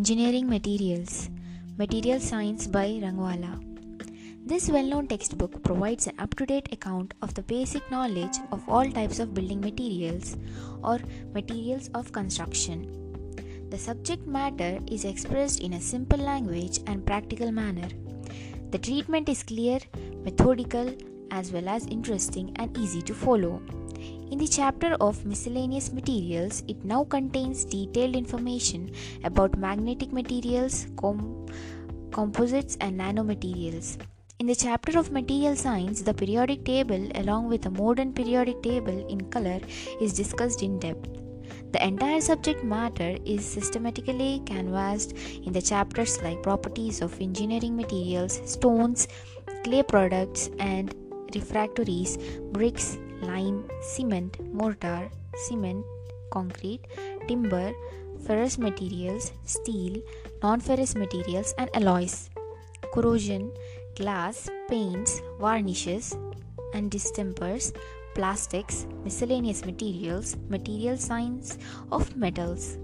Engineering Materials Material Science by Rangwala. This well known textbook provides an up to date account of the basic knowledge of all types of building materials or materials of construction. The subject matter is expressed in a simple language and practical manner. The treatment is clear, methodical, as well as interesting and easy to follow. In the chapter of miscellaneous materials, it now contains detailed information about magnetic materials, com- composites, and nanomaterials. In the chapter of material science, the periodic table, along with a modern periodic table in color, is discussed in depth. The entire subject matter is systematically canvassed in the chapters like properties of engineering materials, stones, clay products, and refractories, bricks, lime, cement, mortar, cement, concrete, timber, ferrous materials, steel, non ferrous materials, and alloys, corrosion, glass, paints, varnishes, and distempers, plastics, miscellaneous materials, material science of metals.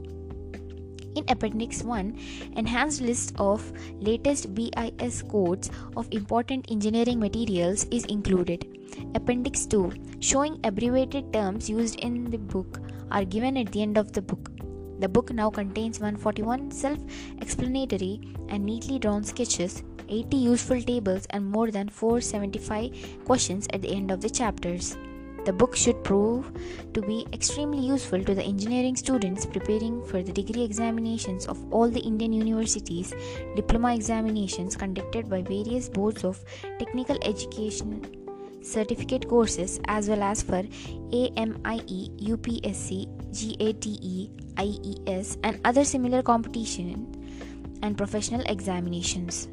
In Appendix 1, enhanced list of latest BIS codes of important engineering materials is included. Appendix 2, showing abbreviated terms used in the book, are given at the end of the book. The book now contains 141 self explanatory and neatly drawn sketches, 80 useful tables, and more than 475 questions at the end of the chapters. The book should prove to be extremely useful to the engineering students preparing for the degree examinations of all the Indian universities, diploma examinations conducted by various boards of technical education certificate courses as well as for AMIE, UPSC, GATE, IES and other similar competition and professional examinations.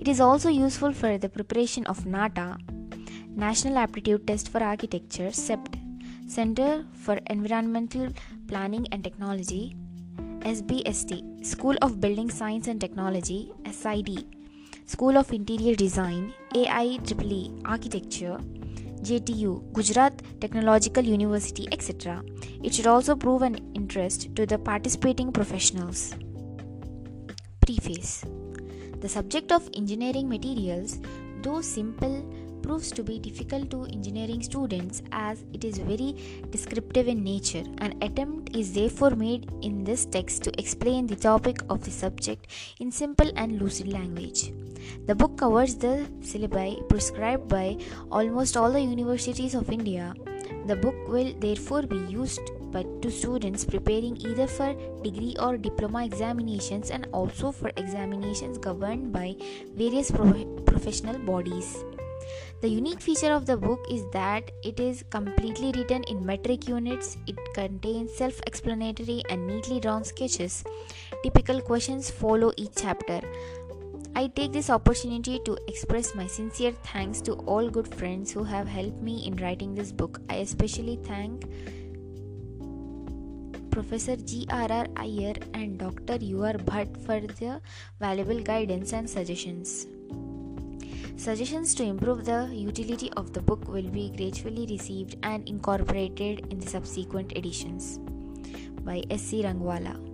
It is also useful for the preparation of NATA, National Aptitude Test for Architecture, CEPT, Center for Environmental Planning and Technology, SBST, School of Building Science and Technology, SID, School of Interior Design, AIEEE Architecture, GTU, Gujarat Technological University, etc. It should also prove an interest to the participating professionals. Preface The subject of engineering materials, though simple, proves to be difficult to engineering students as it is very descriptive in nature. An attempt is therefore made in this text to explain the topic of the subject in simple and lucid language. The book covers the syllabi prescribed by almost all the universities of India. The book will therefore be used by to students preparing either for degree or diploma examinations and also for examinations governed by various pro- professional bodies. The unique feature of the book is that it is completely written in metric units. It contains self explanatory and neatly drawn sketches. Typical questions follow each chapter. I take this opportunity to express my sincere thanks to all good friends who have helped me in writing this book. I especially thank Professor G.R.R. Iyer and Dr. U.R. Bhatt for their valuable guidance and suggestions. Suggestions to improve the utility of the book will be gratefully received and incorporated in the subsequent editions. By S. C. Rangwala.